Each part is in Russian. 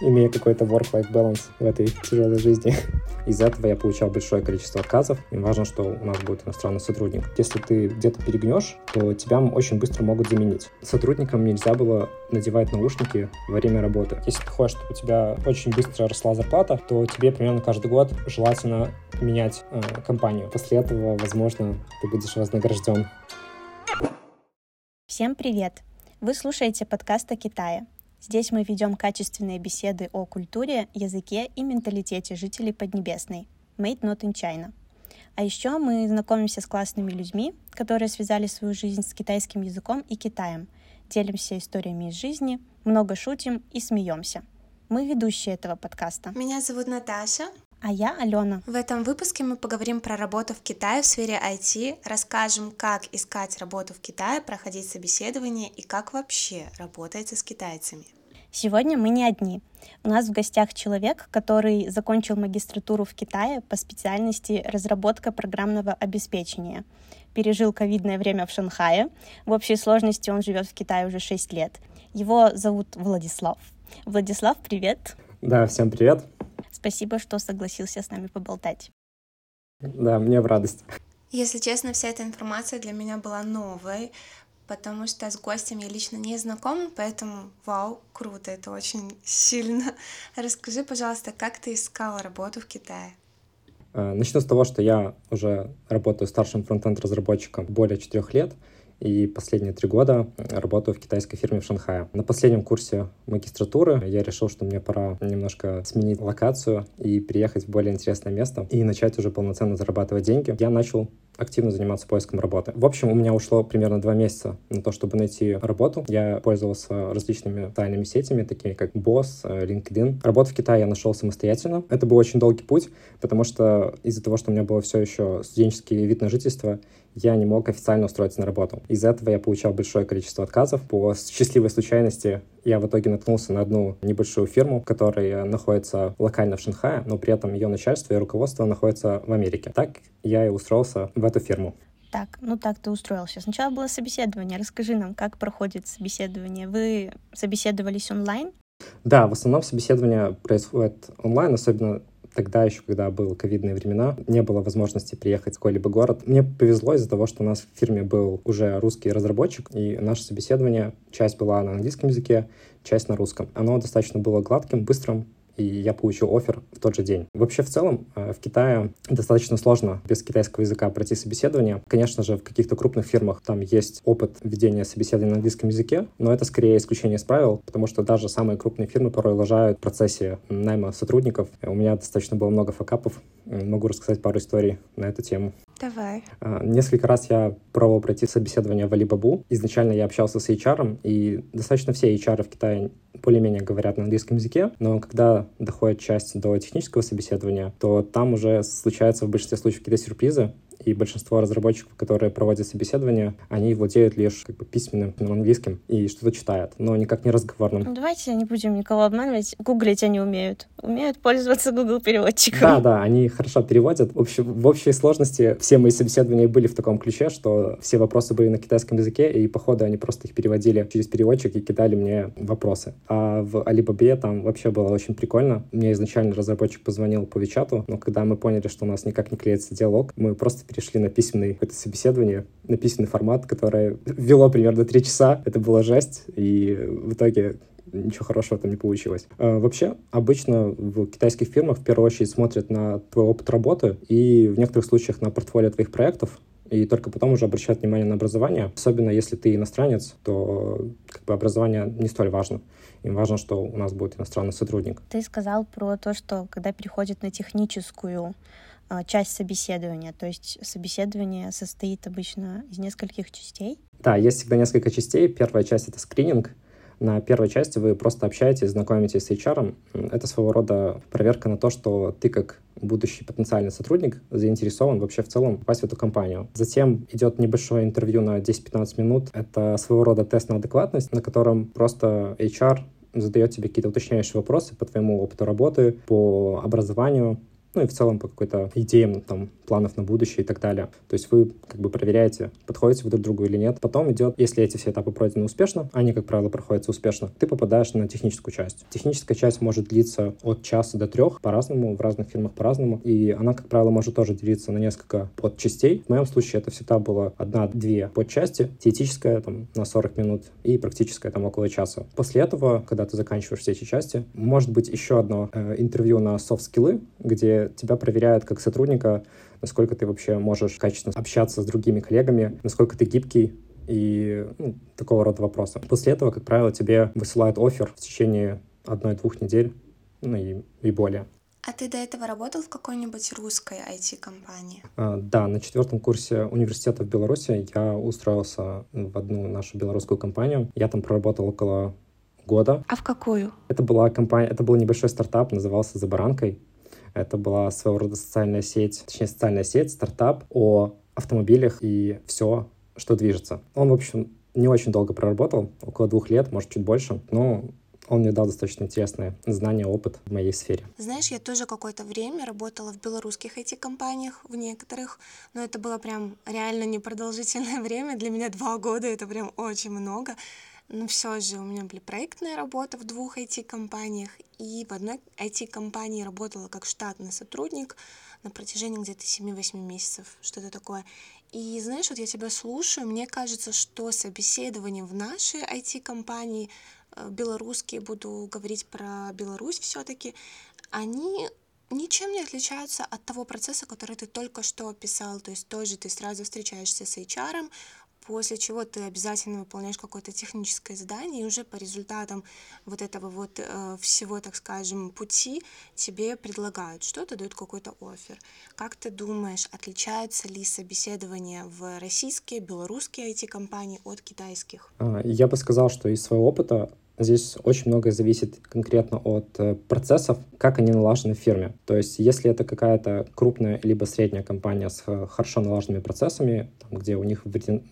имея какой-то work-life balance в этой тяжелой жизни. Из за этого я получал большое количество отказов. И важно, что у нас будет иностранный сотрудник. Если ты где-то перегнешь, то тебя очень быстро могут заменить. Сотрудникам нельзя было надевать наушники во время работы. Если ты хочешь, чтобы у тебя очень быстро росла зарплата, то тебе примерно каждый год желательно менять э, компанию. После этого, возможно, ты будешь вознагражден. Всем привет! Вы слушаете подкаст о Китае. Здесь мы ведем качественные беседы о культуре, языке и менталитете жителей Поднебесной. Made not in China. А еще мы знакомимся с классными людьми, которые связали свою жизнь с китайским языком и Китаем, делимся историями из жизни, много шутим и смеемся. Мы ведущие этого подкаста. Меня зовут Наташа. А я Алена. В этом выпуске мы поговорим про работу в Китае в сфере IT, расскажем, как искать работу в Китае, проходить собеседование и как вообще работается с китайцами. Сегодня мы не одни. У нас в гостях человек, который закончил магистратуру в Китае по специальности разработка программного обеспечения. Пережил ковидное время в Шанхае. В общей сложности он живет в Китае уже 6 лет. Его зовут Владислав. Владислав, привет. Да, всем привет. Спасибо, что согласился с нами поболтать. Да, мне в радость. Если честно, вся эта информация для меня была новой, потому что с гостем я лично не знакома, поэтому вау, круто, это очень сильно. Расскажи, пожалуйста, как ты искала работу в Китае? Э, начну с того, что я уже работаю старшим фронтенд разработчиком более четырех лет, и последние три года работаю в китайской фирме в Шанхае. На последнем курсе магистратуры я решил, что мне пора немножко сменить локацию и переехать в более интересное место и начать уже полноценно зарабатывать деньги. Я начал активно заниматься поиском работы. В общем, у меня ушло примерно два месяца на то, чтобы найти работу. Я пользовался различными социальными сетями, такие как Boss, LinkedIn. Работу в Китае я нашел самостоятельно. Это был очень долгий путь, потому что из-за того, что у меня было все еще студенческий вид на жительство, я не мог официально устроиться на работу. Из-за этого я получал большое количество отказов. По счастливой случайности я в итоге наткнулся на одну небольшую фирму, которая находится локально в Шанхае, но при этом ее начальство и руководство находится в Америке. Так я и устроился в эту фирму. Так, ну так ты устроился. Сначала было собеседование. Расскажи нам, как проходит собеседование. Вы собеседовались онлайн? Да, в основном собеседование происходит онлайн, особенно Тогда еще, когда были ковидные времена, не было возможности приехать в какой-либо город. Мне повезло из-за того, что у нас в фирме был уже русский разработчик, и наше собеседование, часть была на английском языке, часть на русском. Оно достаточно было гладким, быстрым, и я получил офер в тот же день. Вообще, в целом, э, в Китае достаточно сложно без китайского языка пройти собеседование. Конечно же, в каких-то крупных фирмах там есть опыт ведения собеседования на английском языке, но это скорее исключение из правил, потому что даже самые крупные фирмы порой лажают в процессе найма сотрудников. У меня достаточно было много факапов. Могу рассказать пару историй на эту тему. Давай. А, несколько раз я пробовал пройти собеседование в Alibaba. Изначально я общался с HR, и достаточно все HR в Китае более-менее говорят на английском языке, но когда доходит часть до технического собеседования, то там уже случаются в большинстве случаев какие-то сюрпризы, и большинство разработчиков, которые проводят собеседование, они владеют лишь как бы письменным английским и что-то читают, но никак не разговорным. Ну, давайте не будем никого обманывать. Гуглить они умеют. Умеют пользоваться Google переводчиком. Да, да, они хорошо переводят. В, общем, в общей сложности все мои собеседования были в таком ключе, что все вопросы были на китайском языке, и по ходу они просто их переводили через переводчик и кидали мне вопросы. А в Alibaba там вообще было очень прикольно. Мне изначально разработчик позвонил по Вичату, но когда мы поняли, что у нас никак не клеится диалог, мы просто перешли на письменное какое-то собеседование, на письменный формат, которое вело примерно три часа. Это была жесть, и в итоге ничего хорошего там не получилось. А, вообще, обычно в китайских фирмах в первую очередь смотрят на твой опыт работы и в некоторых случаях на портфолио твоих проектов, и только потом уже обращают внимание на образование. Особенно если ты иностранец, то как бы образование не столь важно. Им важно, что у нас будет иностранный сотрудник. Ты сказал про то, что когда переходит на техническую часть собеседования. То есть собеседование состоит обычно из нескольких частей. Да, есть всегда несколько частей. Первая часть — это скрининг. На первой части вы просто общаетесь, знакомитесь с HR. Это своего рода проверка на то, что ты как будущий потенциальный сотрудник заинтересован вообще в целом попасть в эту компанию. Затем идет небольшое интервью на 10-15 минут. Это своего рода тест на адекватность, на котором просто HR задает тебе какие-то уточняющие вопросы по твоему опыту работы, по образованию, ну и в целом по какой-то идеям там планов на будущее и так далее. То есть вы как бы проверяете, подходите вы друг другу или нет. Потом идет, если эти все этапы пройдены успешно, они, как правило, проходят успешно, ты попадаешь на техническую часть. Техническая часть может длиться от часа до трех по-разному, в разных фильмах по-разному, и она, как правило, может тоже делиться на несколько подчастей. В моем случае это всегда было одна-две подчасти, теоретическая там на 40 минут и практическая там около часа. После этого, когда ты заканчиваешь все эти части, может быть еще одно э, интервью на софт-скиллы, где тебя проверяют как сотрудника, насколько ты вообще можешь качественно общаться с другими коллегами, насколько ты гибкий, и ну, такого рода вопросы. После этого, как правило, тебе высылают офер в течение одной-двух недель, ну и, и более. А ты до этого работал в какой-нибудь русской IT-компании? А, да, на четвертом курсе университета в Беларуси я устроился в одну нашу белорусскую компанию. Я там проработал около года. А в какую? Это была компания, это был небольшой стартап, назывался «За баранкой». Это была своего рода социальная сеть, точнее социальная сеть, стартап о автомобилях и все, что движется. Он, в общем, не очень долго проработал, около двух лет, может, чуть больше, но он мне дал достаточно интересные знания, опыт в моей сфере. Знаешь, я тоже какое-то время работала в белорусских IT-компаниях, в некоторых, но это было прям реально непродолжительное время. Для меня два года — это прям очень много. Но все же у меня были проектная работа в двух IT-компаниях, и в одной IT-компании работала как штатный сотрудник на протяжении где-то 7-8 месяцев, что-то такое. И знаешь, вот я тебя слушаю, мне кажется, что собеседование в нашей IT-компании Э, белорусские, буду говорить про Беларусь все-таки, они ничем не отличаются от того процесса, который ты только что описал. То есть тоже ты сразу встречаешься с HR, после чего ты обязательно выполняешь какое-то техническое задание, и уже по результатам вот этого вот э, всего, так скажем, пути тебе предлагают что-то, дают какой-то офер. Как ты думаешь, отличаются ли собеседования в российские, белорусские IT-компании от китайских? А, я бы сказал, что из своего опыта Здесь очень многое зависит конкретно от э, процессов, как они налажены в фирме. То есть, если это какая-то крупная либо средняя компания с э, хорошо налаженными процессами, там, где у них,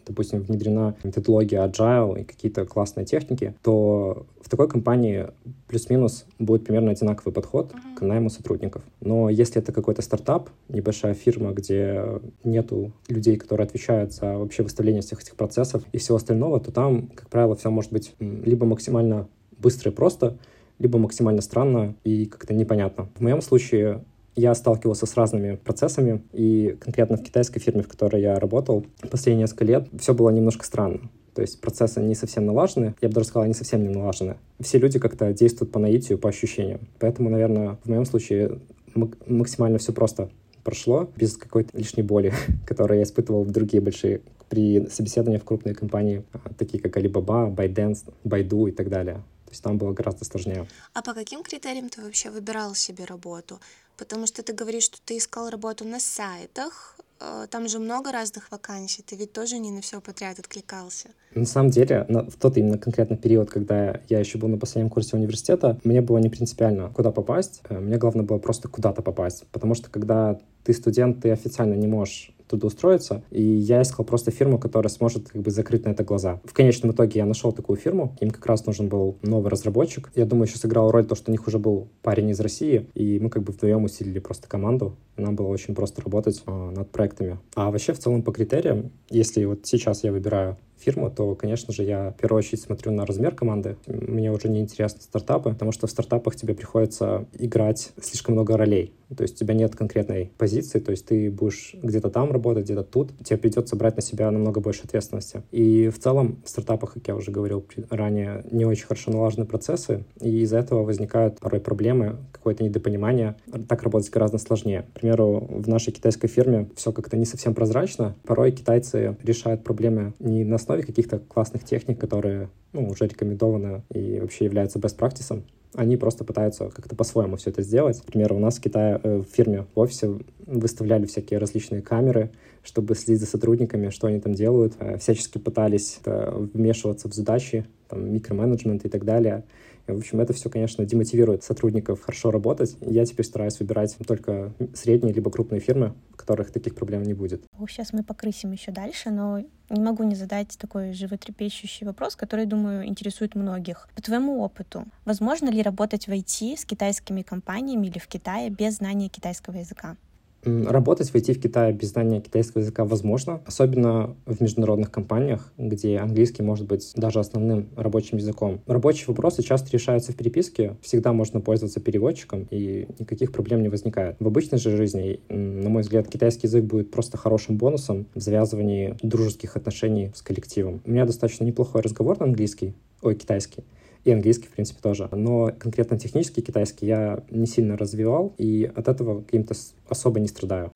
допустим, внедрена методология agile и какие-то классные техники, то в такой компании плюс-минус будет примерно одинаковый подход к найму сотрудников. Но если это какой-то стартап, небольшая фирма, где нету людей, которые отвечают за вообще выставление всех этих процессов и всего остального, то там, как правило, все может быть либо максимально быстро и просто, либо максимально странно и как-то непонятно. В моем случае я сталкивался с разными процессами, и конкретно в китайской фирме, в которой я работал, последние несколько лет все было немножко странно. То есть процессы не совсем налажены, я бы даже сказал, они совсем не налажены. Все люди как-то действуют по наитию, по ощущениям. Поэтому, наверное, в моем случае максимально все просто прошло, без какой-то лишней боли, которую я испытывал в другие большие при собеседовании в крупные компании, а, такие как Alibaba, ByteDance, Baidu и так далее. Есть там было гораздо сложнее. А по каким критериям ты вообще выбирал себе работу? Потому что ты говоришь, что ты искал работу на сайтах, Э, там же много разных вакансий, ты ведь тоже не на все подряд откликался. На самом деле, на, в тот именно конкретный период, когда я еще был на последнем курсе университета, мне было не принципиально, куда попасть. Э, мне главное было просто куда-то попасть. Потому что когда ты студент, ты официально не можешь туда устроиться, и я искал просто фирму, которая сможет как бы закрыть на это глаза. В конечном итоге я нашел такую фирму, им как раз нужен был новый разработчик. Я думаю, еще сыграл роль то, что у них уже был парень из России, и мы как бы вдвоем усилили просто команду, нам было очень просто работать э, над проектами. А вообще в целом по критериям, если вот сейчас я выбираю фирму, то, конечно же, я в первую очередь смотрю на размер команды. Мне уже не интересны стартапы, потому что в стартапах тебе приходится играть слишком много ролей. То есть у тебя нет конкретной позиции, то есть ты будешь где-то там работать, где-то тут. Тебе придется брать на себя намного больше ответственности. И в целом в стартапах, как я уже говорил ранее, не очень хорошо налажены процессы, и из-за этого возникают порой проблемы, какое-то недопонимание. Так работать гораздо сложнее. Примеру, в нашей китайской фирме все как-то не совсем прозрачно. Порой китайцы решают проблемы не на основе каких-то классных техник, которые ну, уже рекомендованы и вообще являются best practice, они просто пытаются как-то по-своему все это сделать. Например, у нас в Китае, э, в фирме, в офисе выставляли всякие различные камеры, чтобы следить за сотрудниками, что они там делают. Э, всячески пытались вмешиваться в задачи, там, микроменеджмент и так далее. В общем, это все, конечно, демотивирует сотрудников хорошо работать. Я теперь стараюсь выбирать только средние либо крупные фирмы, в которых таких проблем не будет. Сейчас мы покрысим еще дальше, но не могу не задать такой животрепещущий вопрос, который, думаю, интересует многих. По твоему опыту, возможно ли работать в IT с китайскими компаниями или в Китае без знания китайского языка? Работать, войти в Китай без знания китайского языка возможно, особенно в международных компаниях, где английский может быть даже основным рабочим языком. Рабочие вопросы часто решаются в переписке, всегда можно пользоваться переводчиком, и никаких проблем не возникает. В обычной же жизни, на мой взгляд, китайский язык будет просто хорошим бонусом в завязывании дружеских отношений с коллективом. У меня достаточно неплохой разговор на английский, ой, китайский, и английский, в принципе, тоже. Но конкретно технический китайский я не сильно развивал, и от этого каким-то особо не страдаю.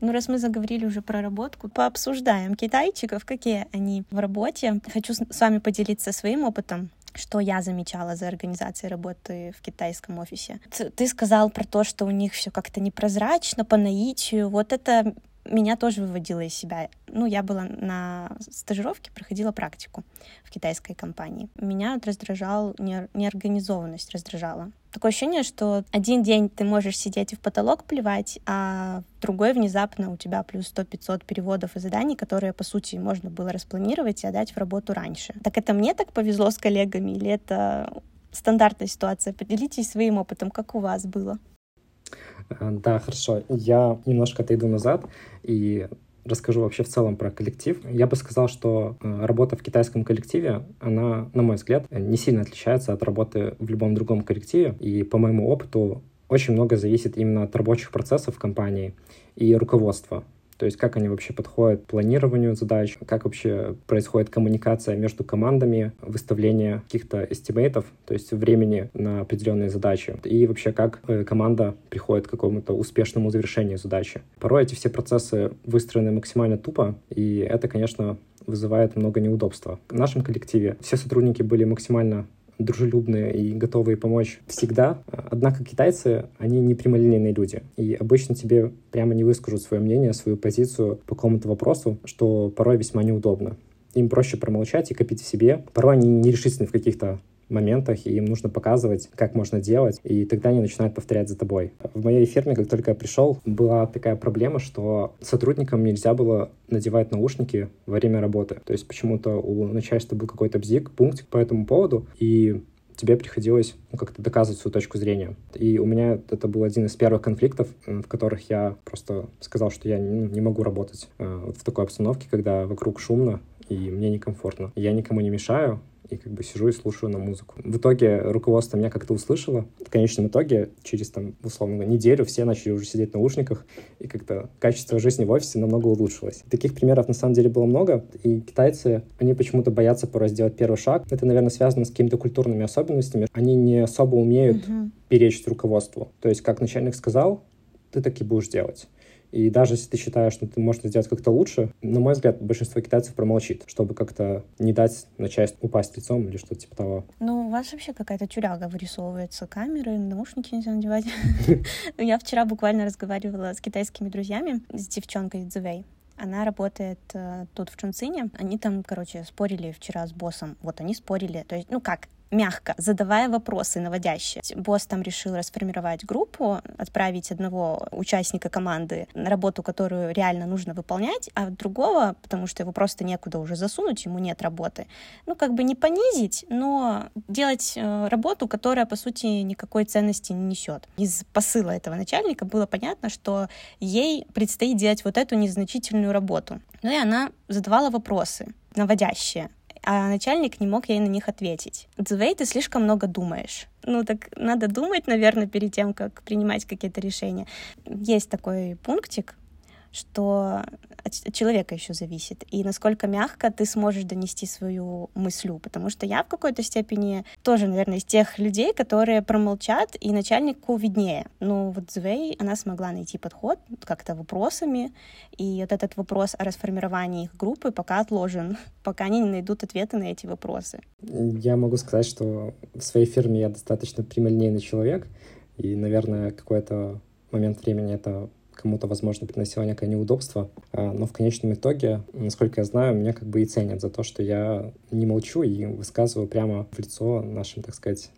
Ну, раз мы заговорили уже про работку, пообсуждаем китайчиков, какие они в работе. Хочу с вами поделиться своим опытом что я замечала за организацией работы в китайском офисе. Ты сказал про то, что у них все как-то непрозрачно, по наитию. Вот это меня тоже выводило из себя. Ну, я была на стажировке, проходила практику в китайской компании. Меня раздражал, неорганизованность раздражала. Такое ощущение, что один день ты можешь сидеть и в потолок плевать, а другой внезапно у тебя плюс 100-500 переводов и заданий, которые, по сути, можно было распланировать и отдать в работу раньше. Так это мне так повезло с коллегами или это стандартная ситуация? Поделитесь своим опытом, как у вас было. А, да, хорошо. Я немножко отойду назад и расскажу вообще в целом про коллектив. Я бы сказал, что э, работа в китайском коллективе, она, на мой взгляд, не сильно отличается от работы в любом другом коллективе. И по моему опыту очень много зависит именно от рабочих процессов компании и руководства. То есть как они вообще подходят к планированию задач, как вообще происходит коммуникация между командами, выставление каких-то estimate ов, то есть времени на определенные задачи, и вообще как э, команда приходит к какому-то успешному завершению задачи. Порой эти все процессы выстроены максимально тупо, и это, конечно, вызывает много неудобства. В нашем коллективе все сотрудники были максимально дружелюбные и готовые помочь всегда. Однако китайцы, они не прямолинейные люди. И обычно тебе прямо не выскажут свое мнение, свою позицию по какому-то вопросу, что порой весьма неудобно. Им проще промолчать и копить в себе. Порой они нерешительны в каких-то моментах, и им нужно показывать, как можно делать, и тогда они начинают повторять за тобой. В моей фирме, как только я пришел, была такая проблема, что сотрудникам нельзя было надевать наушники во время работы. То есть почему-то у начальства был какой-то бзик, пункт по этому поводу, и тебе приходилось ну, как-то доказывать свою точку зрения. И у меня это был один из первых конфликтов, в которых я просто сказал, что я не, не могу работать э, в такой обстановке, когда вокруг шумно и мне некомфортно. Я никому не мешаю, и как бы сижу и слушаю на музыку. В итоге руководство меня как-то услышало. В конечном итоге, через там, условно, неделю все начали уже сидеть в наушниках, и как-то качество жизни в офисе намного улучшилось. Таких примеров на самом деле было много, и китайцы, они почему-то боятся порой сделать первый шаг. Это, наверное, связано с какими-то культурными особенностями. Они не особо умеют uh-huh. перечить руководству. То есть, как начальник сказал, ты так и будешь делать. И даже если ты считаешь, что ты можешь сделать как-то лучше, на мой взгляд, большинство китайцев промолчит, чтобы как-то не дать на часть упасть лицом или что-то типа того. Ну, у вас вообще какая-то тюряга вырисовывается. Камеры, наушники нельзя надевать. Я вчера буквально разговаривала с китайскими друзьями, с девчонкой Цзэвэй. Она работает э, тут в Чунцине. Они там, короче, спорили вчера с боссом. Вот они спорили. То есть, ну как, мягко, задавая вопросы наводящие. Босс там решил расформировать группу, отправить одного участника команды на работу, которую реально нужно выполнять, а другого, потому что его просто некуда уже засунуть, ему нет работы. Ну, как бы не понизить, но делать э, работу, которая, по сути, никакой ценности не несет. Из посыла этого начальника было понятно, что ей предстоит делать вот эту незначительную работу. Ну и она задавала вопросы наводящие а начальник не мог ей на них ответить. Цзвей, ты слишком много думаешь. Ну так надо думать, наверное, перед тем, как принимать какие-то решения. Есть такой пунктик, что от человека еще зависит, и насколько мягко ты сможешь донести свою мыслю, потому что я в какой-то степени тоже, наверное, из тех людей, которые промолчат, и начальнику виднее. Ну, вот Звей, она смогла найти подход как-то вопросами, и вот этот вопрос о расформировании их группы пока отложен, пока они не найдут ответы на эти вопросы. Я могу сказать, что в своей фирме я достаточно прямолинейный человек, и, наверное, какой-то момент времени это кому-то, возможно, приносило некое неудобство, а, но в конечном итоге, насколько я знаю, меня как бы и ценят за то, что я не молчу и высказываю прямо в лицо нашим, так сказать,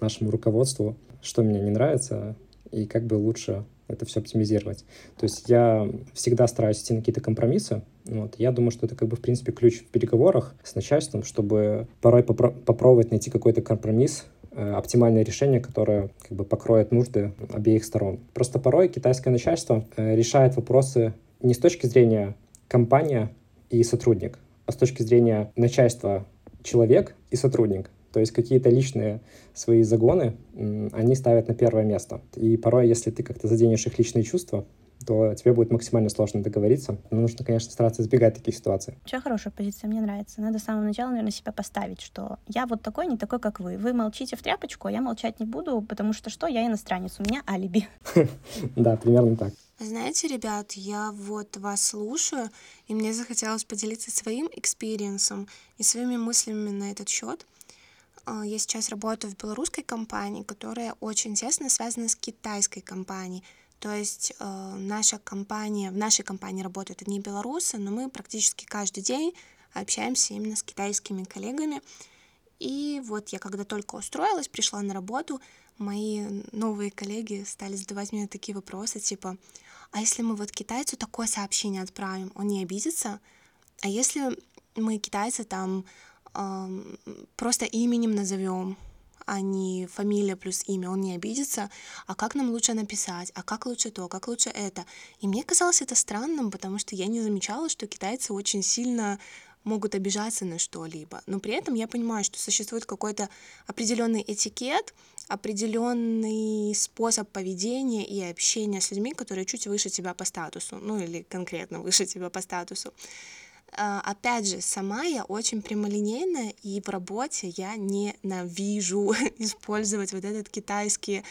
нашему руководству, что мне не нравится и как бы лучше это все оптимизировать. То есть я всегда стараюсь идти на какие-то компромиссы. Вот. Я думаю, что это как бы в принципе ключ в переговорах с начальством, чтобы порой попро- попробовать найти какой-то компромисс, оптимальное решение, которое как бы покроет нужды обеих сторон. Просто порой китайское начальство э, решает вопросы не с точки зрения компания и сотрудник, а с точки зрения начальства человек и сотрудник. То есть какие-то личные свои загоны они ставят на первое место. И порой, если ты как-то заденешь их личные чувства, то тебе будет максимально сложно договориться. Но нужно, конечно, стараться избегать таких ситуаций. Очень хорошая позиция, мне нравится. Надо с самого начала, наверное, себя поставить, что я вот такой, не такой, как вы. Вы молчите в тряпочку, а я молчать не буду, потому что что? Я иностранец, у меня алиби. Да, примерно так. Знаете, ребят, я вот вас слушаю, и мне захотелось поделиться своим experience ом и своими мыслями на этот счет. А, я сейчас работаю в белорусской компании, которая очень тесно связана с китайской компанией. То есть э, наша компания, в нашей компании работают одни белорусы, но мы практически каждый день общаемся именно с китайскими коллегами. И вот я когда только устроилась, пришла на работу, мои новые коллеги стали задавать мне такие вопросы, типа, а если мы вот китайцу такое сообщение отправим, он не обидится? А если мы китайцы там просто именем назовем, а не фамилия плюс имя, он не обидится, а как нам лучше написать, а как лучше то, как лучше это. И мне казалось это странным, потому что я не замечала, что китайцы очень сильно могут обижаться на что-либо. Но при этом я понимаю, что существует какой-то определенный этикет, определенный способ поведения и общения с людьми, которые чуть выше тебя по статусу, ну или конкретно выше тебя по статусу. А, опять же, сама я очень прямолинейная, и в работе я ненавижу использовать вот этот китайский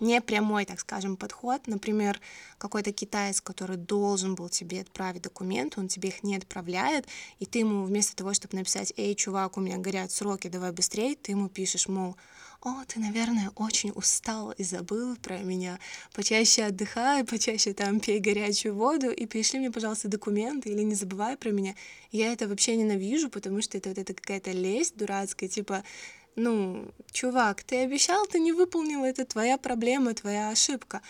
не прямой, так скажем, подход. Например, какой-то китаец, который должен был тебе отправить документы, он тебе их не отправляет, и ты ему вместо того, чтобы написать «Эй, чувак, у меня горят сроки, давай быстрее», ты ему пишешь, мол, «О, ты, наверное, очень устал и забыл про меня. Почаще отдыхай, почаще там пей горячую воду и пришли мне, пожалуйста, документы или не забывай про меня». Я это вообще ненавижу, потому что это вот это какая-то лесть дурацкая, типа ну, чувак, ты обещал, ты не выполнил, это твоя проблема, твоя ошибка.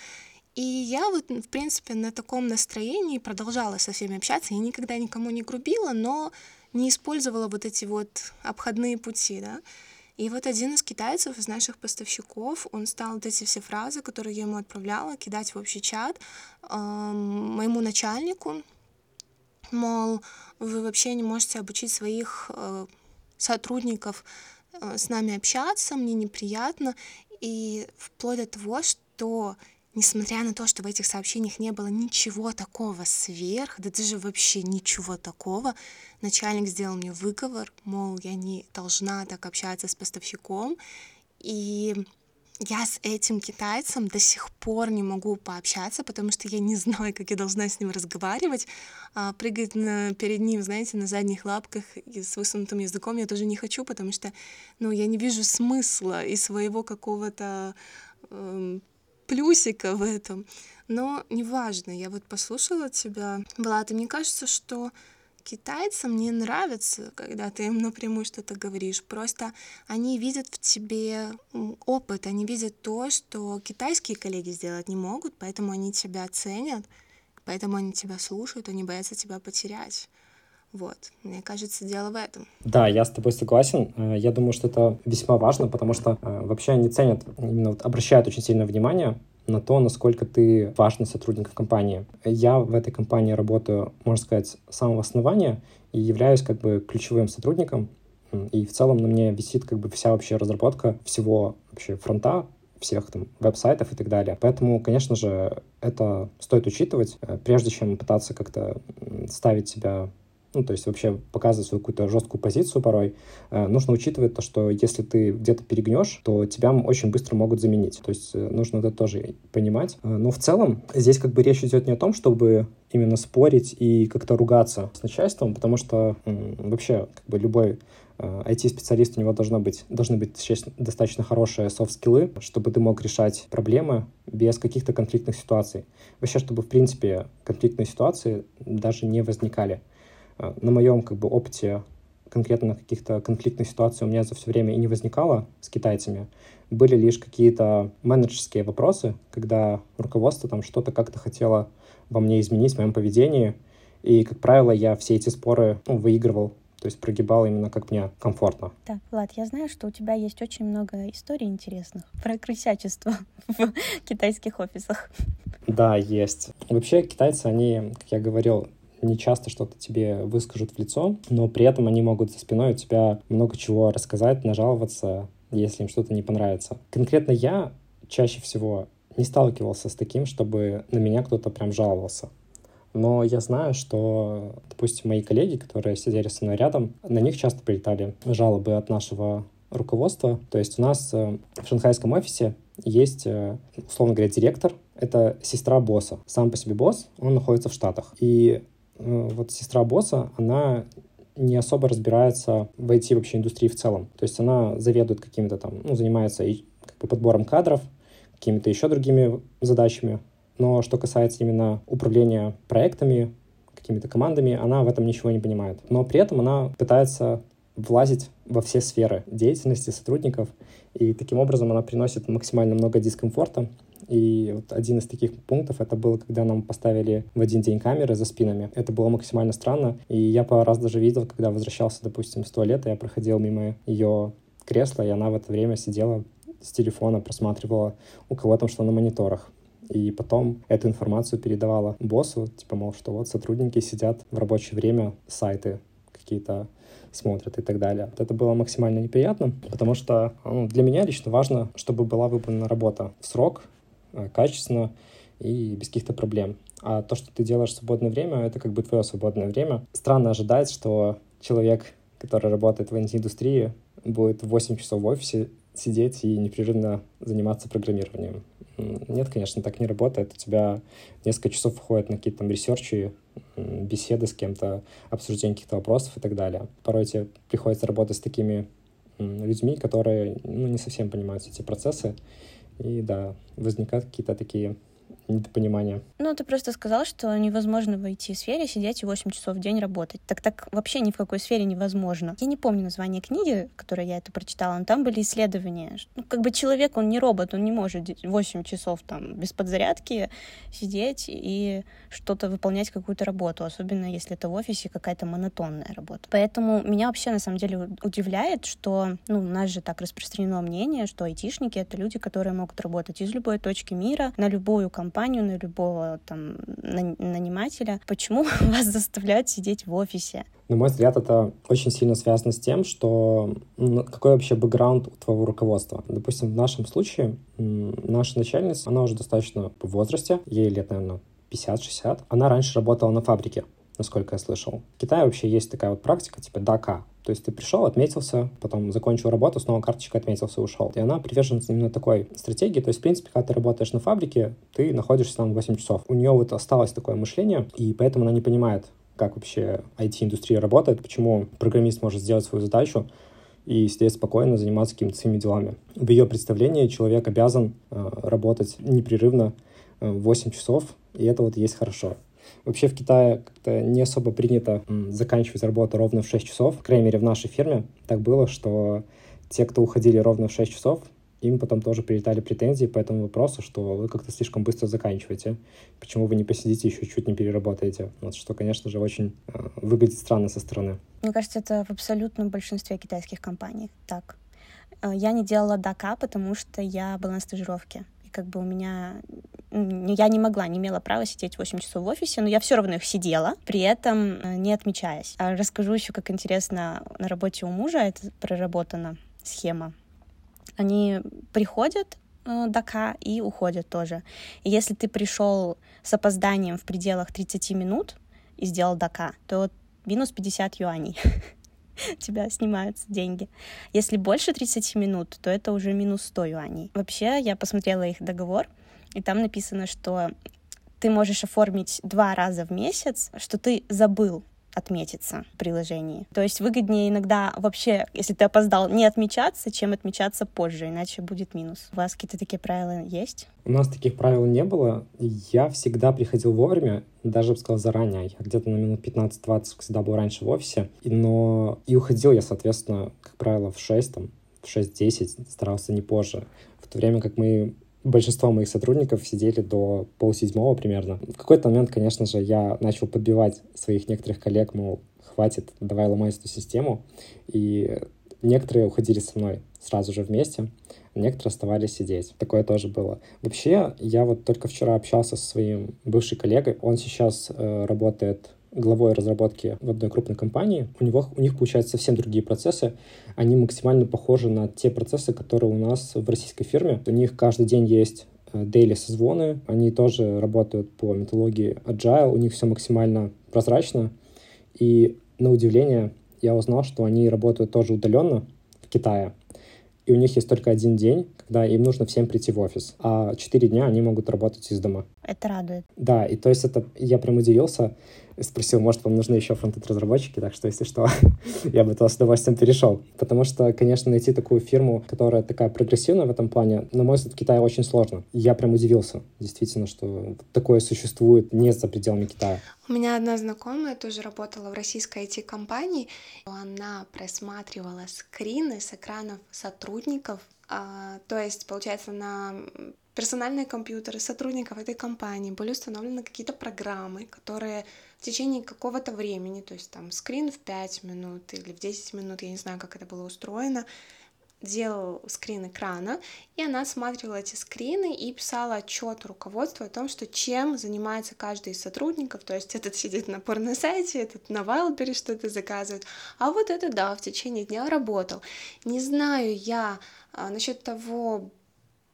И я вот, в принципе, на таком настроении продолжала со всеми общаться. Я никогда никому не грубила, но не использовала вот эти вот обходные пути, да. И вот один из китайцев, из наших поставщиков, он стал вот эти все фразы, которые я ему отправляла, кидать в общий чат э, моему начальнику, мол, вы вообще не можете обучить своих э, сотрудников э, с нами общаться, мне неприятно, и вплоть до того, что несмотря на то, что в этих сообщениях не было ничего такого сверх, да даже вообще ничего такого, начальник сделал мне выговор, мол, я не должна так общаться с поставщиком, и я с этим китайцем до сих пор не могу пообщаться, потому что я не знаю, как я должна с ним разговаривать. А прыгать на, перед ним, знаете, на задних лапках и с высунутым языком я тоже не хочу, потому что, ну, я не вижу смысла и своего какого-то э, плюсика в этом. Но неважно, я вот послушала тебя, Влад, и мне кажется, что китайцам не нравится, когда ты им напрямую что-то говоришь. Просто они видят в тебе опыт, они видят то, что китайские коллеги сделать не могут, поэтому они тебя ценят, поэтому они тебя слушают, они боятся тебя потерять. Вот, мне кажется, дело в этом. Да, я с тобой согласен. Э, я думаю, что это весьма важно, потому что э, вообще они ценят, именно вот обращают очень сильное внимание на то, насколько ты важный сотрудник в компании. Я в этой компании работаю, можно сказать, с самого основания и являюсь как бы ключевым сотрудником. И в целом на мне висит как бы вся вообще разработка всего вообще фронта, всех там веб-сайтов и так далее. Поэтому, конечно же, это стоит учитывать, э, прежде чем пытаться как-то ставить себя ну, то есть вообще показывать свою какую-то жесткую позицию порой, э, нужно учитывать то, что если ты где-то перегнешь, то тебя очень быстро могут заменить. То есть э, нужно это тоже понимать. Э, но в целом здесь как бы речь идет не о том, чтобы именно спорить и как-то ругаться с начальством, потому что вообще как бы любой IT-специалист, у него должно быть, должны быть достаточно хорошие софт-скиллы, чтобы ты мог решать проблемы без каких-то конфликтных ситуаций. Вообще, чтобы, в принципе, конфликтные ситуации даже не возникали. Э, на моем как бы, опыте конкретно каких-то конфликтных ситуаций у меня за все время и не возникало с китайцами. Были лишь какие-то менеджерские вопросы, когда руководство там что-то как-то хотело во мне изменить, в моем поведении. И, как правило, я все эти споры ну, выигрывал то есть прогибал именно как мне комфортно. Так, Влад, я знаю, что у тебя есть очень много историй интересных про крысячество в китайских офисах. Да, есть. Вообще китайцы, они, как я говорил, не часто что-то тебе выскажут в лицо, но при этом они могут за спиной у тебя много чего рассказать, нажаловаться, если им что-то не понравится. Конкретно я чаще всего не сталкивался с таким, чтобы на меня кто-то прям жаловался. Но я знаю, что, допустим, мои коллеги, которые сидели со мной рядом, на них часто прилетали жалобы от нашего руководства. То есть у нас э, в шанхайском офисе есть, э, условно говоря, директор. Это сестра босса. Сам по себе босс, он находится в Штатах. И вот сестра босса, она не особо разбирается в IT вообще индустрии в целом. То есть она заведует какими-то там, ну, занимается как бы подбором кадров, какими-то еще другими задачами но что касается именно управления проектами, какими-то командами, она в этом ничего не понимает. Но при этом она пытается влазить во все сферы деятельности сотрудников, и таким образом она приносит максимально много дискомфорта. И вот один из таких пунктов это было, когда нам поставили в один день камеры за спинами. Это было максимально странно, и я пару раз даже видел, когда возвращался, допустим, с туалета, я проходил мимо ее кресла, и она в это время сидела с телефона, просматривала у кого там что на мониторах. И потом эту информацию передавала боссу, типа, мол, что вот сотрудники сидят в рабочее время, сайты какие-то смотрят и так далее. Это было максимально неприятно, потому что ну, для меня лично важно, чтобы была выполнена работа в срок, качественно и без каких-то проблем. А то, что ты делаешь в свободное время, это как бы твое свободное время. Странно ожидать, что человек, который работает в IT-индустрии, будет 8 часов в офисе сидеть и непрерывно заниматься программированием. Нет, конечно, так не работает. У тебя несколько часов уходит на какие-то там ресерчи, беседы с кем-то, обсуждение каких-то вопросов и так далее. Порой тебе приходится работать с такими людьми, которые ну, не совсем понимают эти процессы. И да, возникают какие-то такие недопонимание. Ну, ты просто сказал, что невозможно в IT-сфере сидеть и 8 часов в день работать. Так так вообще ни в какой сфере невозможно. Я не помню название книги, которую я это прочитала, но там были исследования. Ну, как бы человек, он не робот, он не может 8 часов там без подзарядки сидеть и что-то выполнять, какую-то работу, особенно если это в офисе какая-то монотонная работа. Поэтому меня вообще на самом деле удивляет, что, ну, у нас же так распространено мнение, что айтишники — это люди, которые могут работать из любой точки мира, на любую компанию, на любого там нанимателя. Почему вас заставляют сидеть в офисе? На мой взгляд, это очень сильно связано с тем, что ну, какой вообще бэкграунд у твоего руководства. Допустим, в нашем случае наша начальница, она уже достаточно в возрасте, ей лет, наверное, 50-60. Она раньше работала на фабрике, насколько я слышал. В Китае вообще есть такая вот практика, типа дака. То есть ты пришел, отметился, потом закончил работу, снова карточкой отметился ушел. И она привержена именно такой стратегии. То есть, в принципе, когда ты работаешь на фабрике, ты находишься там 8 часов. У нее вот осталось такое мышление, и поэтому она не понимает, как вообще IT-индустрия работает, почему программист может сделать свою задачу и сидеть спокойно, заниматься какими-то своими делами. В ее представлении человек обязан э, работать непрерывно э, 8 часов, и это вот есть хорошо. Вообще в Китае как-то не особо принято заканчивать работу ровно в 6 часов. По крайней мере, в нашей фирме так было, что те, кто уходили ровно в 6 часов, им потом тоже прилетали претензии по этому вопросу, что вы как-то слишком быстро заканчиваете. Почему вы не посидите еще чуть не переработаете? Вот что, конечно же, очень э, выглядит странно со стороны. Мне кажется, это в абсолютном большинстве китайских компаний так. Э, я не делала дака, потому что я была на стажировке как бы у меня я не могла, не имела права сидеть 8 часов в офисе, но я все равно их сидела, при этом э, не отмечаясь. А расскажу еще, как интересно на работе у мужа это проработана схема. Они приходят э, ДК и уходят тоже. И если ты пришел с опозданием в пределах 30 минут и сделал ДК, то минус 50 юаней. тебя снимаются деньги. Если больше 30 минут, то это уже минус 100 юаней. Вообще, я посмотрела их договор, и там написано, что ты можешь оформить два раза в месяц, что ты забыл отметиться в приложении. То есть выгоднее иногда вообще, если ты опоздал, не отмечаться, чем отмечаться позже, иначе будет минус. У вас какие-то такие правила есть? У нас таких правил не было. Я всегда приходил вовремя, даже бы сказал заранее. Я где-то на минут 15-20 всегда был раньше в офисе. Но и уходил я, соответственно, как правило, в 6, там, в 6-10, старался не позже. В то время как мы большинство моих сотрудников сидели до полседьмого примерно. В какой-то момент, конечно же, я начал подбивать своих некоторых коллег, мол, хватит, давай ломать эту систему. И некоторые уходили со мной сразу же вместе, некоторые оставались сидеть. Такое тоже было. Вообще, я вот только вчера общался со своим бывшим коллегой. Он сейчас э, работает главой разработки в одной крупной компании, у, него, у них получаются совсем другие процессы. Они максимально похожи на те процессы, которые у нас в российской фирме. У них каждый день есть дейли э, созвоны, они тоже работают по методологии Agile, у них все максимально прозрачно. И на удивление я узнал, что они работают тоже удаленно в Китае. И у них есть только один день, когда им нужно всем прийти в офис, а четыре дня они могут работать из дома. Это радует. Да, и то есть это я прям удивился спросил, может, вам нужны еще фронтенд-разработчики, так что, если что, я бы туда с удовольствием перешел. Потому что, конечно, найти такую фирму, которая такая прогрессивная в этом плане, на мой взгляд, в Китае очень сложно. Я прям удивился, действительно, что такое существует не за пределами Китая. У меня одна знакомая тоже работала в российской IT-компании. Она просматривала скрины с экранов сотрудников а, то есть, получается, на персональные компьютеры сотрудников этой компании были установлены какие-то программы, которые в течение какого-то времени, то есть там скрин в 5 минут или в 10 минут, я не знаю, как это было устроено, делал скрин экрана, и она осматривала эти скрины и писала отчет руководству о том, что чем занимается каждый из сотрудников, то есть этот сидит на порно-сайте, этот на Вайлбере что-то заказывает, а вот это, да, в течение дня работал. Не знаю я а, насчет того,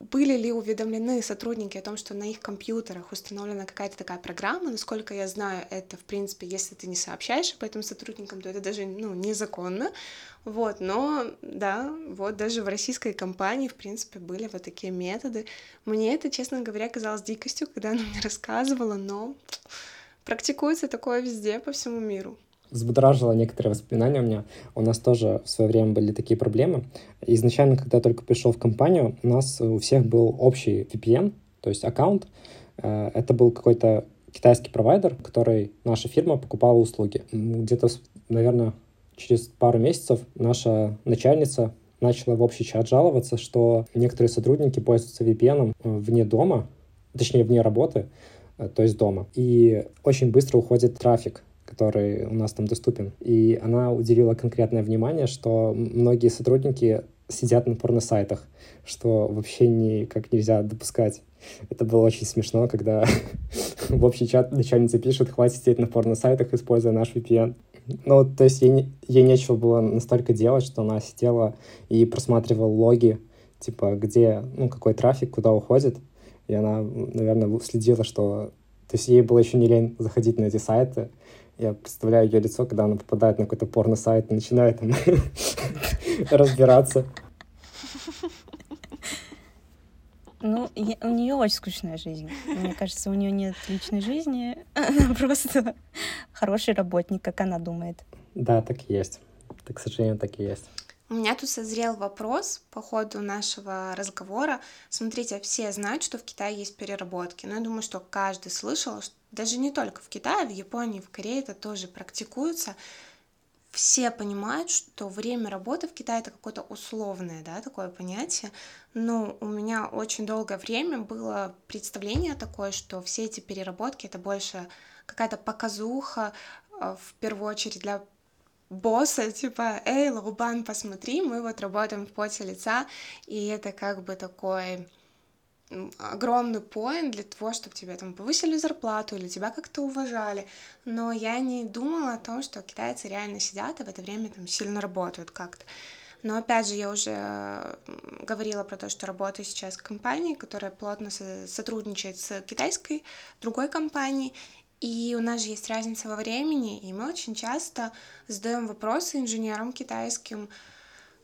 были ли уведомлены сотрудники о том, что на их компьютерах установлена какая-то такая программа? Насколько я знаю, это, в принципе, если ты не сообщаешь об этом сотрудникам, то это даже ну, незаконно. Вот, но да, вот даже в российской компании, в принципе, были вот такие методы. Мне это, честно говоря, казалось дикостью, когда она мне рассказывала, но практикуется такое везде, по всему миру взбудоражило некоторые воспоминания у меня. У нас тоже в свое время были такие проблемы. Изначально, когда я только пришел в компанию, у нас у всех был общий VPN, то есть аккаунт. Э, это был какой-то китайский провайдер, который наша фирма покупала услуги. Где-то, наверное, через пару месяцев наша начальница начала в общий чат жаловаться, что некоторые сотрудники пользуются VPN э, вне дома, точнее, вне работы, э, то есть дома. И очень быстро уходит трафик который у нас там доступен. И она уделила конкретное внимание, что многие сотрудники сидят на порно-сайтах, что вообще никак нельзя допускать. Это было очень смешно, когда в общий чат начальница пишет, хватит сидеть на порно-сайтах, используя наш VPN. Ну, то есть ей, ей нечего было настолько делать, что она сидела и просматривала логи, типа, где, ну, какой трафик, куда уходит. И она, наверное, следила, что... То есть ей было еще не лень заходить на эти сайты, я представляю ее лицо, когда она попадает на какой-то порно-сайт и начинает там разбираться. Ну, у нее очень скучная жизнь. Мне кажется, у нее нет личной жизни. Она просто хороший работник, как она думает. Да, так и есть. Так, к сожалению, так и есть. У меня тут созрел вопрос по ходу нашего разговора. Смотрите, все знают, что в Китае есть переработки, но я думаю, что каждый слышал, что даже не только в Китае, в Японии, в Корее это тоже практикуется. Все понимают, что время работы в Китае это какое-то условное, да, такое понятие. Но у меня очень долгое время было представление такое, что все эти переработки это больше какая-то показуха, э, в первую очередь для босса, типа, эй, Лаубан, посмотри, мы вот работаем в поте лица, и это как бы такой огромный поинт для того, чтобы тебе там повысили зарплату или тебя как-то уважали. Но я не думала о том, что китайцы реально сидят и в это время там сильно работают как-то. Но опять же, я уже говорила про то, что работаю сейчас в компании, которая плотно сотрудничает с китайской другой компанией, и у нас же есть разница во времени, и мы очень часто задаем вопросы инженерам китайским,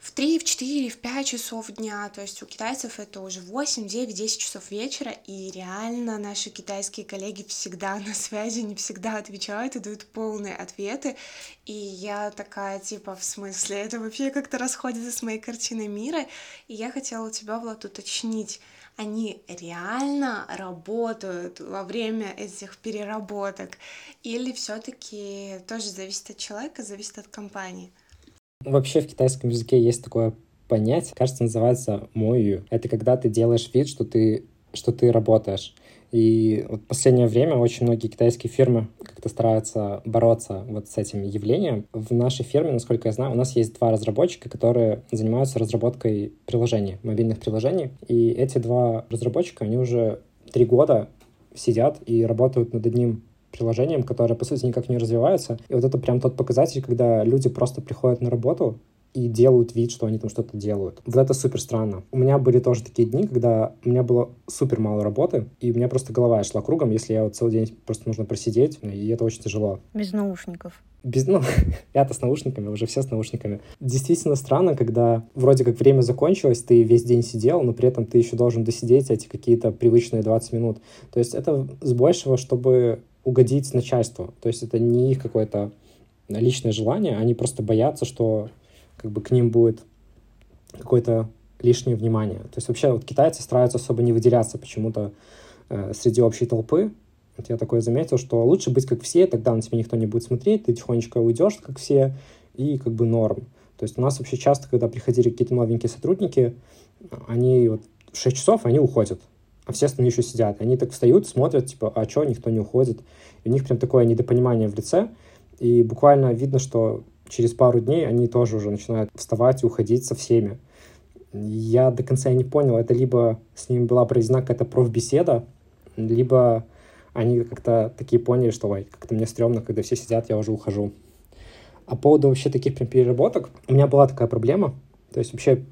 в 3, в 4, в 5 часов дня, то есть у китайцев это уже 8, 9, 10 часов вечера, и реально наши китайские коллеги всегда на связи, не всегда отвечают и дают полные ответы, и я такая, типа, в смысле, это вообще как-то расходится с моей картиной мира, и я хотела у тебя, Влад, уточнить, они реально работают во время этих переработок, или все-таки тоже зависит от человека, зависит от компании? Вообще в китайском языке есть такое понятие, кажется, называется мою. Это когда ты делаешь вид, что ты, что ты работаешь. И вот в последнее время очень многие китайские фирмы как-то стараются бороться вот с этим явлением. В нашей фирме, насколько я знаю, у нас есть два разработчика, которые занимаются разработкой приложений, мобильных приложений. И эти два разработчика, они уже три года сидят и работают над одним приложением, которое, по сути, никак не развивается. И вот это прям тот показатель, когда люди просто приходят на работу, и делают вид, что они там что-то делают. Вот это супер странно. У меня были тоже такие дни, когда у меня было супер мало работы, и у меня просто голова шла кругом, если я вот целый день просто нужно просидеть, и это очень тяжело. Без наушников. Без, ну, я-то с наушниками, уже все с наушниками. Действительно странно, когда вроде как время закончилось, ты весь день сидел, но при этом ты еще должен досидеть эти какие-то привычные 20 минут. То есть это с большего, чтобы угодить начальству. То есть это не их какое-то личное желание, они просто боятся, что как бы к ним будет какое-то лишнее внимание. То есть вообще вот китайцы стараются особо не выделяться почему-то э, среди общей толпы. Вот я такое заметил, что лучше быть как все, тогда на тебя никто не будет смотреть, ты тихонечко уйдешь, как все, и как бы норм. То есть у нас вообще часто, когда приходили какие-то новенькие сотрудники, они вот в 6 часов, они уходят, а все остальные еще сидят. Они так встают, смотрят, типа, а что, никто не уходит. И у них прям такое недопонимание в лице, и буквально видно, что через пару дней они тоже уже начинают вставать и уходить со всеми. Я до конца не понял, это либо с ними была проведена какая-то профбеседа, либо они как-то такие поняли, что ой, как-то мне стрёмно, когда все сидят, я уже ухожу. А по поводу вообще таких прям переработок, у меня была такая проблема. То есть вообще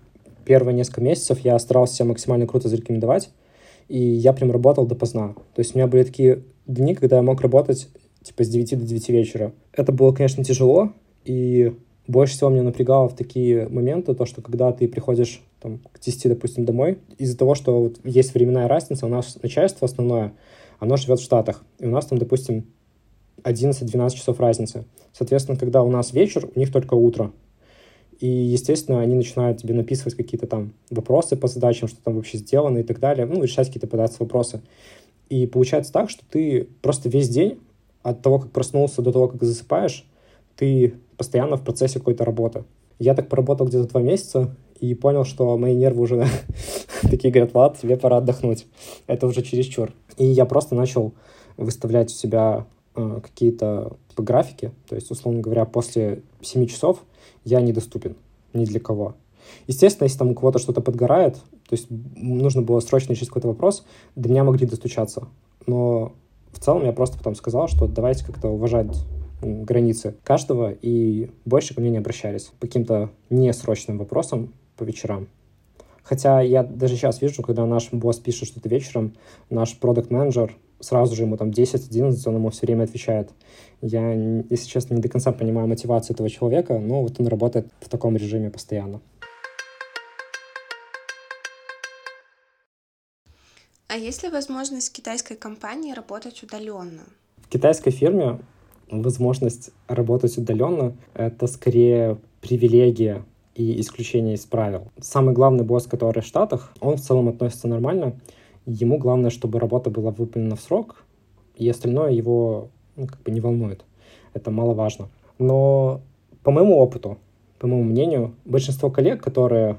первые несколько месяцев я старался себя максимально круто зарекомендовать, и я прям работал допоздна. То есть у меня были такие дни, когда я мог работать типа с 9 до 9 вечера. Это было, конечно, тяжело, и больше всего меня напрягало в такие моменты то, что когда ты приходишь там, к 10, допустим, домой, из-за того, что вот есть временная разница, у нас начальство основное, оно живет в Штатах, и у нас там, допустим, 11-12 часов разницы. Соответственно, когда у нас вечер, у них только утро. И, естественно, они начинают тебе написывать какие-то там вопросы по задачам, что там вообще сделано и так далее, ну, решать какие-то податься вопросы. И получается так, что ты просто весь день от того, как проснулся до того, как засыпаешь, ты постоянно в процессе какой-то работы. Я так поработал где-то два месяца и понял, что мои нервы уже такие говорят, Влад, тебе пора отдохнуть. Это уже чересчур. И я просто начал выставлять у себя э, какие-то графики, то есть, условно говоря, после 7 часов я недоступен ни для кого. Естественно, если там у кого-то что-то подгорает, то есть нужно было срочно решить какой-то вопрос, до меня могли достучаться. Но в целом я просто потом сказал, что давайте как-то уважать границы каждого, и больше ко мне не обращались по каким-то несрочным вопросам по вечерам. Хотя я даже сейчас вижу, когда наш босс пишет что-то вечером, наш продукт менеджер сразу же ему там 10-11, он ему все время отвечает. Я, если честно, не до конца понимаю мотивацию этого человека, но вот он работает в таком режиме постоянно. А есть ли возможность китайской компании работать удаленно? В китайской фирме возможность работать удаленно — это скорее привилегия и исключение из правил. Самый главный босс, который в Штатах, он в целом относится нормально. Ему главное, чтобы работа была выполнена в срок, и остальное его ну, как бы не волнует. Это маловажно. Но по моему опыту, по моему мнению, большинство коллег, которые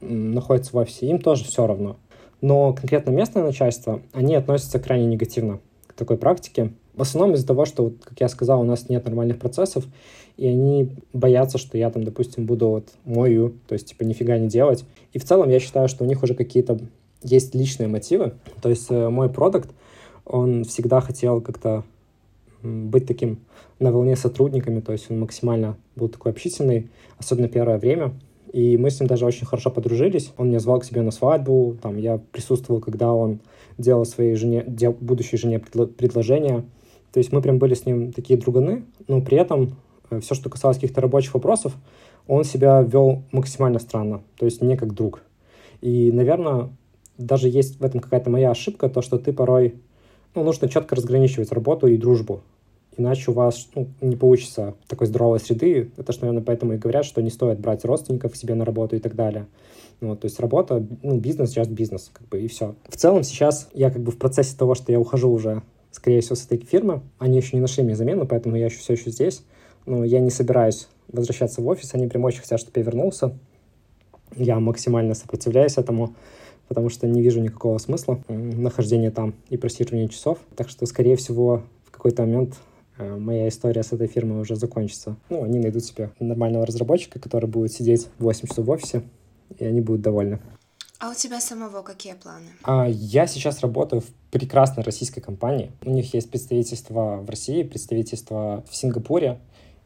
находятся в офисе, им тоже все равно. Но конкретно местное начальство, они относятся крайне негативно к такой практике. В основном из-за того, что, как я сказал, у нас нет нормальных процессов, и они боятся, что я там, допустим, буду вот мою, то есть, типа, нифига не делать. И в целом я считаю, что у них уже какие-то есть личные мотивы. То есть э, мой продукт, он всегда хотел как-то быть таким на волне сотрудниками, то есть он максимально был такой общительный, особенно первое время. И мы с ним даже очень хорошо подружились. Он меня звал к себе на свадьбу, там я присутствовал, когда он делал своей жене, будущей жене предложение. То есть мы прям были с ним такие друганы, но при этом э, все, что касалось каких-то рабочих вопросов, он себя вел максимально странно, то есть не как друг. И, наверное, даже есть в этом какая-то моя ошибка, то, что ты порой, ну, нужно четко разграничивать работу и дружбу. Иначе у вас ну, не получится такой здоровой среды. Это же, наверное, поэтому и говорят, что не стоит брать родственников себе на работу и так далее. Вот, то есть работа, ну, бизнес, сейчас бизнес, как бы, и все. В целом сейчас я как бы в процессе того, что я ухожу уже, скорее всего, с этой фирмы, они еще не нашли мне замену, поэтому я еще все еще здесь. Но я не собираюсь возвращаться в офис, они прям очень хотят, чтобы я вернулся. Я максимально сопротивляюсь этому, потому что не вижу никакого смысла нахождения там и просиживания часов. Так что, скорее всего, в какой-то момент э, моя история с этой фирмой уже закончится. Ну, они найдут себе нормального разработчика, который будет сидеть 8 часов в офисе, и они будут довольны. А у тебя самого какие планы? А, я сейчас работаю в прекрасной российской компании. У них есть представительство в России, представительство в Сингапуре,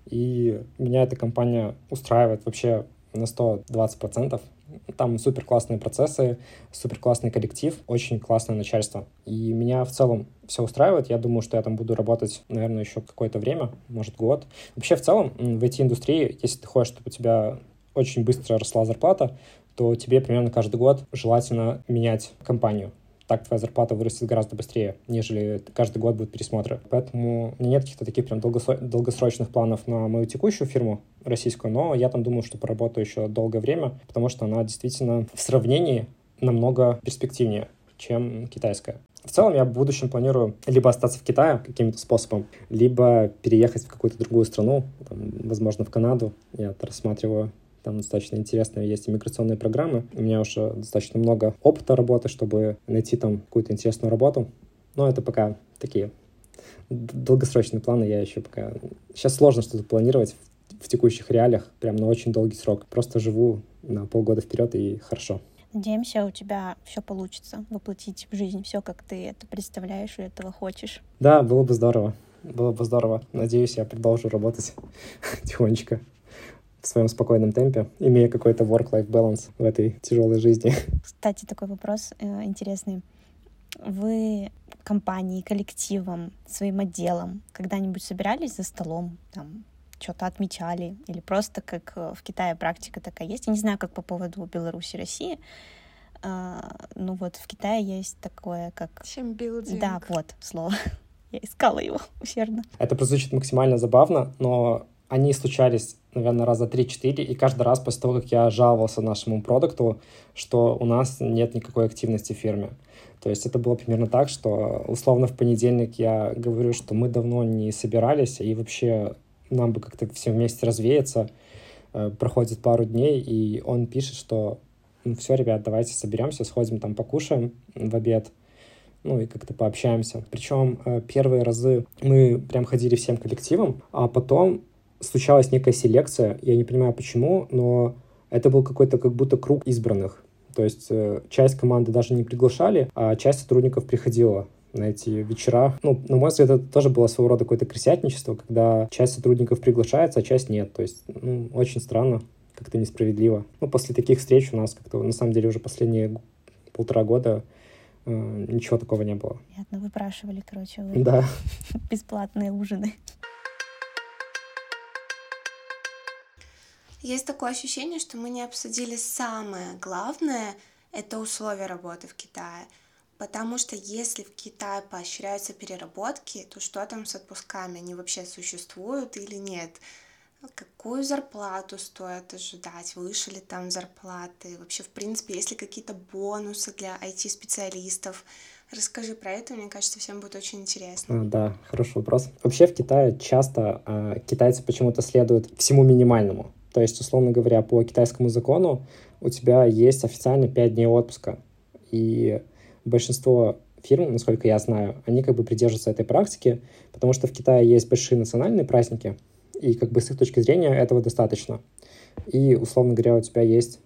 и меня эта компания устраивает вообще на 120%. Там супер классные процессы, супер классный коллектив, очень классное начальство. И меня в целом все устраивает. Я думаю, что я там буду работать, наверное, еще какое-то время, может, год. Вообще, в целом, в IT-индустрии, если ты хочешь, чтобы у тебя очень быстро росла зарплата, то тебе примерно каждый год желательно менять компанию так твоя зарплата вырастет гораздо быстрее, нежели каждый год будут пересмотры. Поэтому у меня нет каких-то таких прям долгосрочных планов на мою текущую фирму российскую, но я там думаю, что поработаю еще долгое время, потому что она действительно в сравнении намного перспективнее, чем китайская. В целом я в будущем планирую либо остаться в Китае каким-то способом, либо переехать в какую-то другую страну, там, возможно, в Канаду. Я рассматриваю там достаточно интересные есть иммиграционные программы. У меня уже достаточно много опыта работы, чтобы найти там какую-то интересную работу. Но это пока такие долгосрочные планы. Я еще пока... Сейчас сложно что-то планировать в, текущих реалиях, прям на очень долгий срок. Просто живу на полгода вперед и хорошо. Надеемся, у тебя все получится воплотить в жизнь все, как ты это представляешь и этого хочешь. Да, было бы здорово. Было бы здорово. Надеюсь, я продолжу работать тихонечко в своем спокойном темпе, имея какой-то work-life balance в этой тяжелой жизни. Кстати, такой вопрос э, интересный. Вы компанией, коллективом, своим отделом когда-нибудь собирались за столом, там, что-то отмечали, или просто как э, в Китае практика такая есть. Я не знаю, как по поводу Беларуси, России, а, ну вот в Китае есть такое, как... Чембилдинг. Да, вот слово. Я искала его усердно. Это прозвучит максимально забавно, но они случались, наверное, раза 3-4, и каждый раз после того, как я жаловался нашему продукту, что у нас нет никакой активности в фирме. То есть это было примерно так, что условно в понедельник я говорю, что мы давно не собирались, и вообще нам бы как-то все вместе развеяться. Э, проходит пару дней, и он пишет, что ну все, ребят, давайте соберемся, сходим там покушаем в обед, ну и как-то пообщаемся. Причем э, первые разы мы прям ходили всем коллективом, а потом случалась некая селекция, я не понимаю почему, но это был какой-то как будто круг избранных. То есть э, часть команды даже не приглашали, а часть сотрудников приходила на эти вечера. Ну, на мой взгляд, это тоже было своего рода какое-то крысятничество, когда часть сотрудников приглашается, а часть нет. То есть, ну, очень странно, как-то несправедливо. Ну, после таких встреч у нас как-то, на самом деле, уже последние полтора года э, ничего такого не было. Понятно, выпрашивали, короче, вы да. бесплатные ужины. Есть такое ощущение, что мы не обсудили самое главное — это условия работы в Китае. Потому что если в Китае поощряются переработки, то что там с отпусками? Они вообще существуют или нет? Какую зарплату стоит ожидать? Выше ли там зарплаты? Вообще, в принципе, есть ли какие-то бонусы для IT-специалистов? Расскажи про это, мне кажется, всем будет очень интересно. А, да, хороший вопрос. Вообще в Китае часто э, китайцы почему-то следуют всему минимальному. То есть, условно говоря, по китайскому закону у тебя есть официально 5 дней отпуска. И большинство фирм, насколько я знаю, они как бы придерживаются этой практики, потому что в Китае есть большие национальные праздники, и как бы с их точки зрения этого достаточно. И, условно говоря, у тебя есть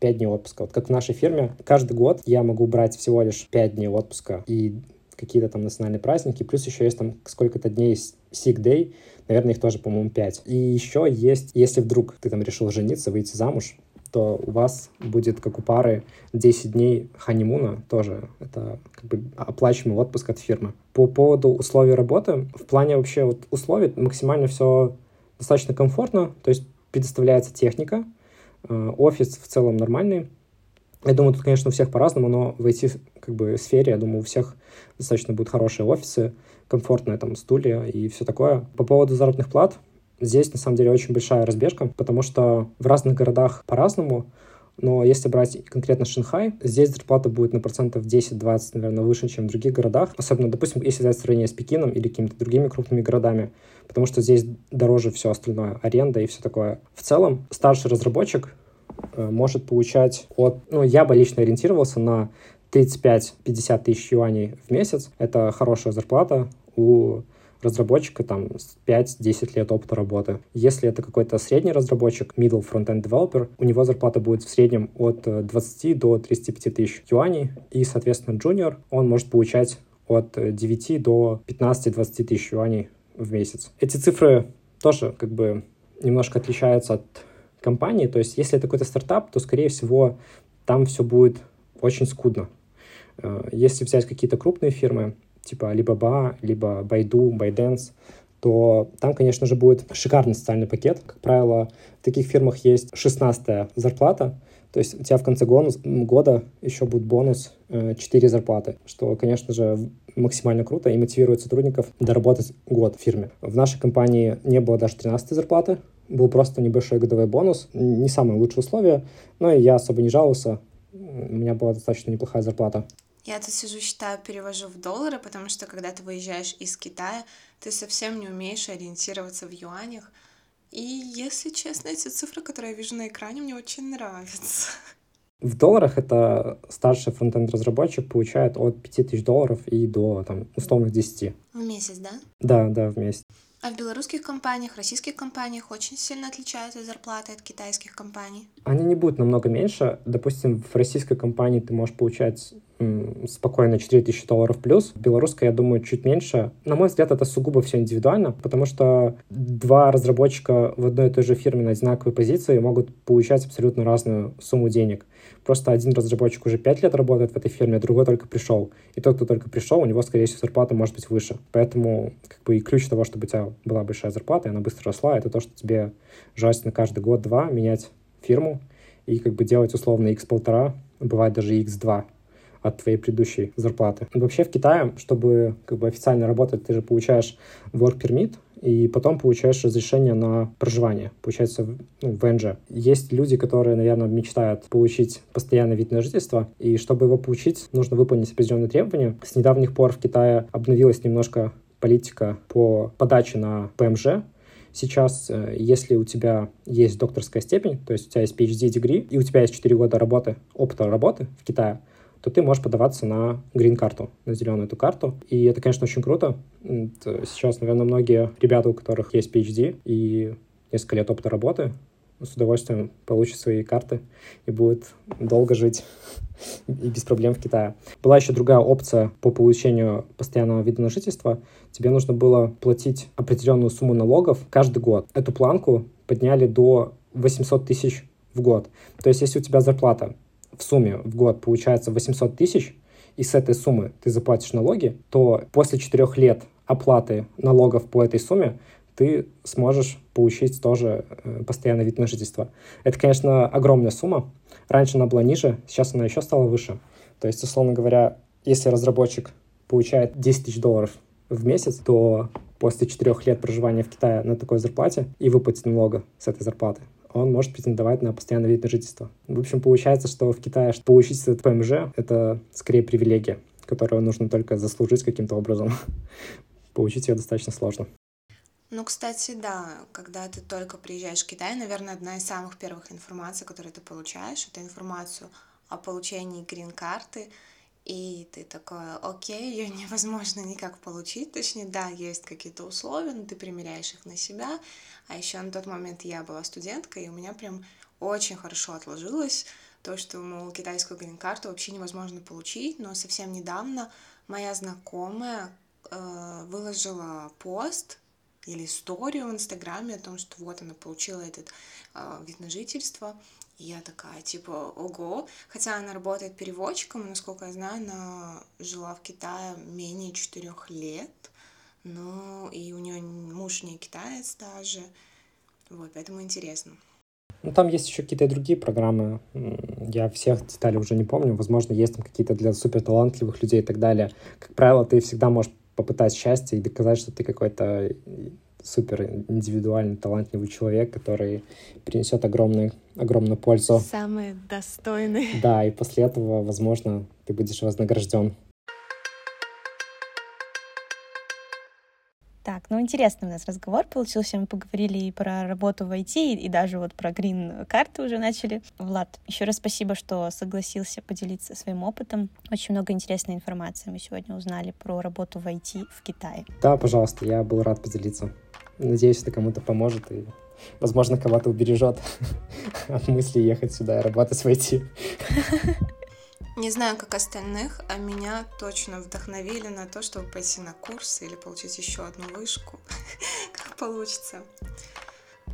5 дней отпуска. Вот как в нашей фирме, каждый год я могу брать всего лишь 5 дней отпуска и какие-то там национальные праздники, плюс еще есть там сколько-то дней sick day, наверное, их тоже, по-моему, 5. И еще есть, если вдруг ты там решил жениться, выйти замуж, то у вас будет, как у пары, 10 дней ханимуна тоже. Это как бы оплачиваемый отпуск от фирмы. По поводу условий работы, в плане вообще вот условий максимально все достаточно комфортно. То есть предоставляется техника, э, офис в целом нормальный. Я думаю, тут, конечно, у всех по-разному, но в IT как бы, сфере, я думаю, у всех достаточно будут хорошие офисы, комфортные там стулья и все такое. По поводу заработных плат, здесь на самом деле очень большая разбежка, потому что в разных городах по-разному, но если брать конкретно Шанхай, здесь зарплата будет на процентов 10-20, наверное, выше, чем в других городах. Особенно, допустим, если взять сравнение с Пекином или какими-то другими крупными городами, потому что здесь дороже все остальное, аренда и все такое. В целом, старший разработчик может получать от... Ну, я бы лично ориентировался на 35-50 тысяч юаней в месяц. Это хорошая зарплата у разработчика там 5-10 лет опыта работы. Если это какой-то средний разработчик, middle front-end developer, у него зарплата будет в среднем от 20 э, до 35 тысяч юаней, и, соответственно, junior, он может получать от 9 э, до 15-20 тысяч юаней в месяц. Эти цифры тоже как бы немножко отличаются от компании, то есть если это какой-то стартап, то, скорее всего, там все будет очень скудно. Э, если взять какие-то крупные фирмы, типа Alibaba, либо Baidu, ByteDance, то там, конечно же, будет шикарный социальный пакет. Как правило, в таких фирмах есть 16 зарплата, то есть у тебя в конце года еще будет бонус 4 э, зарплаты, что, конечно же, максимально круто и мотивирует сотрудников доработать год в фирме. В нашей компании не было даже 13 зарплаты, был просто небольшой годовой бонус, не самые лучшие условия, но и я особо не жаловался, у меня была достаточно неплохая зарплата. Я тут сижу, считаю, перевожу в доллары, потому что когда ты выезжаешь из Китая, ты совсем не умеешь ориентироваться в юанях. И, если честно, эти цифры, которые я вижу на экране, мне очень нравятся. В долларах это старший фронтенд разработчик получает от 5000 долларов и до там, условных 10. В месяц, да? Да, да, в месяц. А в белорусских компаниях, российских компаниях очень сильно отличаются зарплаты от китайских компаний? Они не будут намного меньше. Допустим, в российской компании ты можешь получать спокойно 4000 долларов плюс. В белорусской, я думаю, чуть меньше. На мой взгляд, это сугубо все индивидуально, потому что два разработчика в одной и той же фирме на одинаковой позиции могут получать абсолютно разную сумму денег. Просто один разработчик уже пять лет работает в этой фирме, а другой только пришел. И тот, кто только пришел, у него, скорее всего, зарплата может быть выше. Поэтому как бы и ключ того, чтобы у тебя была большая зарплата, и она быстро росла, это то, что тебе желательно каждый год-два менять фирму и как бы делать условно x1,5, бывает даже x2 от твоей предыдущей зарплаты. Вообще в Китае, чтобы как бы официально работать, ты же получаешь work permit, и потом получаешь разрешение на проживание, получается, ну, в ВНЖ. Есть люди, которые, наверное, мечтают получить постоянный вид на жительство, и чтобы его получить, нужно выполнить определенные требования. С недавних пор в Китае обновилась немножко политика по подаче на ПМЖ, Сейчас, э, если у тебя есть докторская степень, то есть у тебя есть PhD-дегри, и у тебя есть 4 года работы, опыта работы в Китае, то ты можешь подаваться на грин-карту, на зеленую эту карту. И это, конечно, очень круто. Сейчас, наверное, многие ребята, у которых есть PhD и несколько лет опыта работы, с удовольствием получат свои карты и будут долго жить и без проблем в Китае. Была еще другая опция по получению постоянного вида на жительство. Тебе нужно было платить определенную сумму налогов каждый год. Эту планку подняли до 800 тысяч в год. То есть, если у тебя зарплата в сумме в год получается 800 тысяч, и с этой суммы ты заплатишь налоги, то после четырех лет оплаты налогов по этой сумме ты сможешь получить тоже э, постоянный вид на жительство. Это, конечно, огромная сумма. Раньше она была ниже, сейчас она еще стала выше. То есть, условно говоря, если разработчик получает 10 тысяч долларов в месяц, то после четырех лет проживания в Китае на такой зарплате и выплатить налога с этой зарплаты, он может претендовать на постоянный вид на жительство. В общем, получается, что в Китае чтобы получить этот ПМЖ — это скорее привилегия, которую нужно только заслужить каким-то образом. Получить ее достаточно сложно. Ну, кстати, да, когда ты только приезжаешь в Китай, наверное, одна из самых первых информаций, которые ты получаешь, это информацию о получении грин-карты, и ты такой, окей, ее невозможно никак получить, точнее, да, есть какие-то условия, но ты примеряешь их на себя, а еще на тот момент я была студенткой, и у меня прям очень хорошо отложилось то, что, мол, китайскую грин-карту вообще невозможно получить, но совсем недавно моя знакомая э, выложила пост или историю в Инстаграме о том, что вот она получила этот э, вид на жительство, и я такая, типа, ого. Хотя она работает переводчиком, насколько я знаю, она жила в Китае менее четырех лет. Ну, и у нее муж не китаец даже. Вот, поэтому интересно. Ну, там есть еще какие-то другие программы. Я всех деталей уже не помню. Возможно, есть там какие-то для супер талантливых людей и так далее. Как правило, ты всегда можешь попытать счастье и доказать, что ты какой-то супер индивидуальный, талантливый человек, который принесет огромную, огромную пользу. Самый достойный. Да, и после этого, возможно, ты будешь вознагражден. Так, ну интересный у нас разговор получился. Мы поговорили и про работу в IT, и даже вот про грин-карты уже начали. Влад, еще раз спасибо, что согласился поделиться своим опытом. Очень много интересной информации мы сегодня узнали про работу в IT в Китае. Да, пожалуйста, я был рад поделиться. Надеюсь, это кому-то поможет и, возможно, кого-то убережет от мысли ехать сюда и работать в IT. Не знаю, как остальных, а меня точно вдохновили на то, чтобы пойти на курс или получить еще одну вышку, как получится.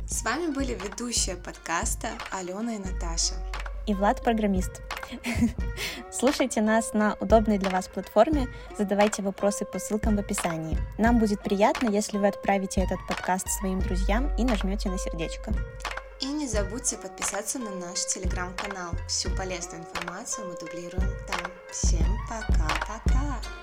С вами были ведущие подкаста Алена и Наташа. И Влад программист. Слушайте нас на удобной для вас платформе, задавайте вопросы по ссылкам в описании. Нам будет приятно, если вы отправите этот подкаст своим друзьям и нажмете на сердечко. И не забудьте подписаться на наш телеграм-канал. Всю полезную информацию мы дублируем там. Всем пока-пока!